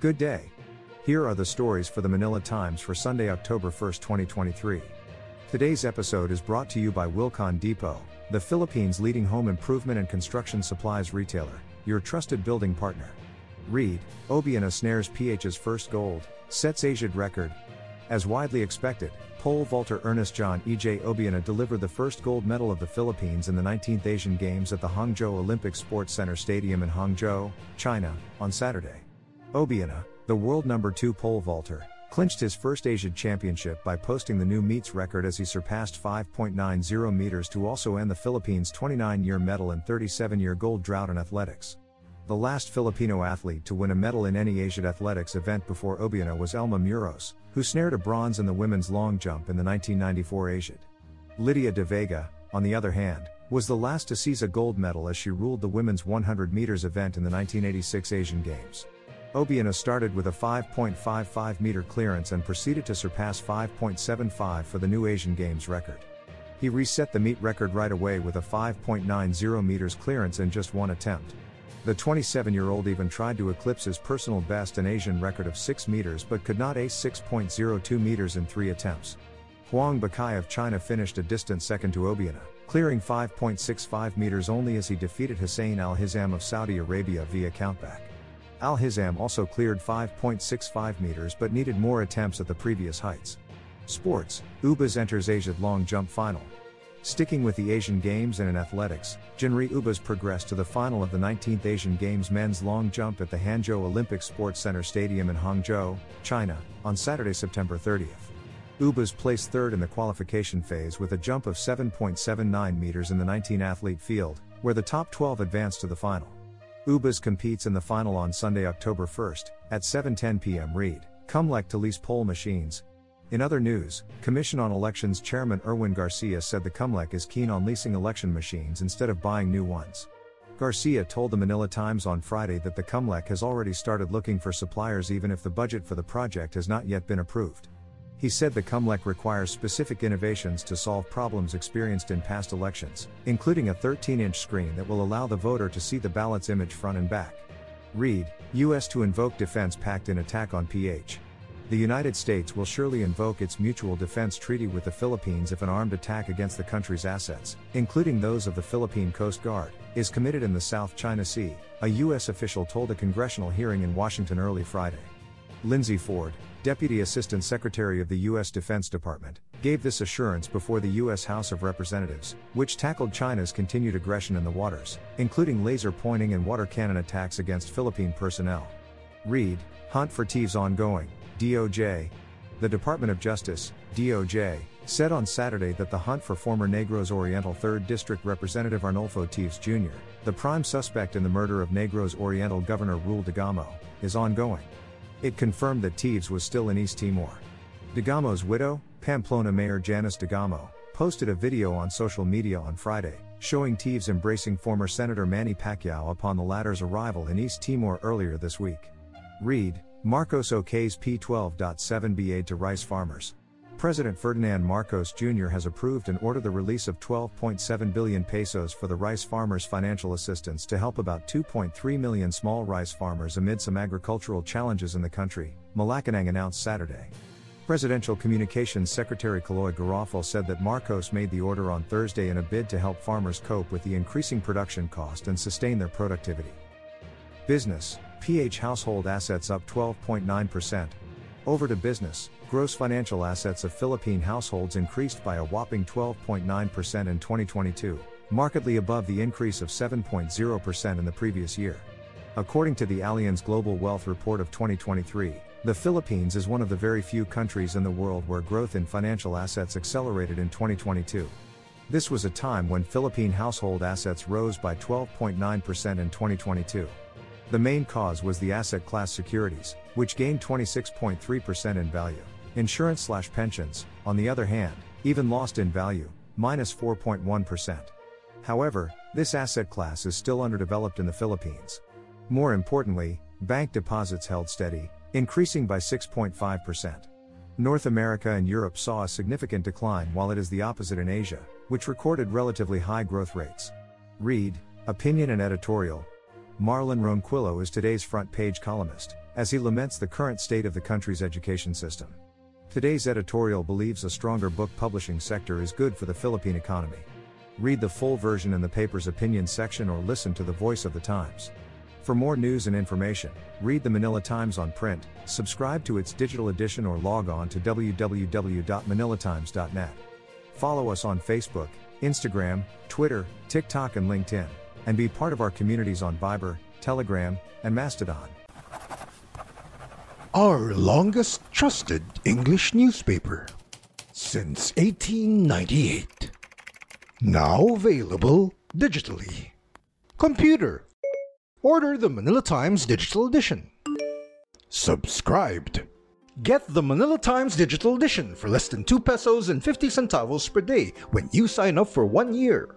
Good day. Here are the stories for the Manila Times for Sunday, October 1, 2023. Today's episode is brought to you by Wilcon Depot, the Philippines' leading home improvement and construction supplies retailer, your trusted building partner. Read, Obiena snares PH's first gold, sets Asiad record. As widely expected, pole vaulter Ernest John E.J. Obiena delivered the first gold medal of the Philippines in the 19th Asian Games at the Hangzhou Olympic Sports Center Stadium in Hangzhou, China, on Saturday. Obiena, the world number 2 pole vaulter, clinched his first Asian championship by posting the new meets record as he surpassed 5.90 meters to also end the Philippines' 29 year medal and 37 year gold drought in athletics. The last Filipino athlete to win a medal in any Asian athletics event before Obiena was Elma Muros, who snared a bronze in the women's long jump in the 1994 Asian. Lydia De Vega, on the other hand, was the last to seize a gold medal as she ruled the women's 100 meters event in the 1986 Asian Games. Obiena started with a 5.55 meter clearance and proceeded to surpass 5.75 for the new Asian Games record. He reset the meet record right away with a 5.90 meters clearance in just one attempt. The 27 year old even tried to eclipse his personal best and Asian record of 6 meters but could not ace 6.02 meters in three attempts. Huang Bokai of China finished a distant second to Obiena, clearing 5.65 meters only as he defeated Hussein Al Hizam of Saudi Arabia via countback. Al Hizam also cleared 5.65 meters but needed more attempts at the previous heights. Sports, Ubas enters Asiad long jump final. Sticking with the Asian Games and in athletics, Janry Ubas progressed to the final of the 19th Asian Games men's long jump at the Hangzhou Olympic Sports Center Stadium in Hangzhou, China, on Saturday, September 30th. Ubas placed third in the qualification phase with a jump of 7.79 meters in the 19 athlete field, where the top 12 advanced to the final. Ubas competes in the final on Sunday, October 1st, at 7:10 p.m. Read, Comelec to lease poll machines. In other news, Commission on Elections Chairman Erwin Garcia said the Comelec is keen on leasing election machines instead of buying new ones. Garcia told the Manila Times on Friday that the Comelec has already started looking for suppliers even if the budget for the project has not yet been approved. He said the Comelec requires specific innovations to solve problems experienced in past elections, including a 13 inch screen that will allow the voter to see the ballot's image front and back. Read, U.S. to invoke Defense Pact in attack on PH. The United States will surely invoke its mutual defense treaty with the Philippines if an armed attack against the country's assets, including those of the Philippine Coast Guard, is committed in the South China Sea, a U.S. official told a congressional hearing in Washington early Friday. Lindsey Ford, Deputy Assistant Secretary of the U.S. Defense Department, gave this assurance before the U.S. House of Representatives, which tackled China's continued aggression in the waters, including laser pointing and water cannon attacks against Philippine personnel. Read, Hunt for Teves ongoing, DOJ. The Department of Justice, DOJ, said on Saturday that the hunt for former Negros Oriental 3rd District Representative Arnulfo Teves Jr., the prime suspect in the murder of Negros Oriental Governor Roel Degamo, is ongoing. It confirmed that Teves was still in East Timor. Degamo's widow, Pamplona Mayor Janice Degamo, posted a video on social media on Friday, showing Teves embracing former Senator Manny Pacquiao upon the latter's arrival in East Timor earlier this week. Read, Marcos OK's P12.7b aid to rice farmers. President Ferdinand Marcos Jr. has approved and ordered the release of 12.7 billion pesos for the rice farmers' financial assistance to help about 2.3 million small rice farmers amid some agricultural challenges in the country, Malacanang announced Saturday. Presidential Communications Secretary Kaloy Garafil said that Marcos made the order on Thursday in a bid to help farmers cope with the increasing production cost and sustain their productivity. Business, PH household assets up 12.9%. Over to business, gross financial assets of Philippine households increased by a whopping 12.9% in 2022, markedly above the increase of 7.0% in the previous year. According to the Allianz Global Wealth Report of 2023, the Philippines is one of the very few countries in the world where growth in financial assets accelerated in 2022. This was a time when Philippine household assets rose by 12.9% in 2022. The main cause was the asset class securities, which gained 26.3% in value. Insurance slash pensions, on the other hand, even lost in value, minus 4.1. However, this asset class is still underdeveloped in the Philippines. More importantly, bank deposits held steady, increasing by 6.5%. North America and Europe saw a significant decline while it is the opposite in Asia, which recorded relatively high growth rates. Read, Opinion and Editorial. Marlon Ronquillo is today's front page columnist, as he laments the current state of the country's education system. Today's editorial believes a stronger book publishing sector is good for the Philippine economy. Read the full version in the paper's opinion section or listen to the voice of the Times. For more news and information, read the Manila Times on print, subscribe to its digital edition or log on to www.manilatimes.net. Follow us on Facebook, Instagram, Twitter, TikTok, and LinkedIn, and be part of our communities on Viber, Telegram, and Mastodon. Our longest trusted English newspaper since 1898. Now available digitally. Computer. Order the Manila Times Digital Edition. Subscribed. Get the Manila Times Digital Edition for less than 2 pesos and 50 centavos per day when you sign up for one year.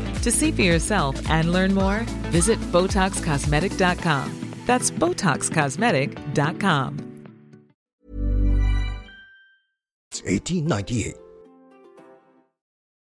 To see for yourself and learn more, visit BotoxCosmetic.com. That's BotoxCosmetic.com. 1898.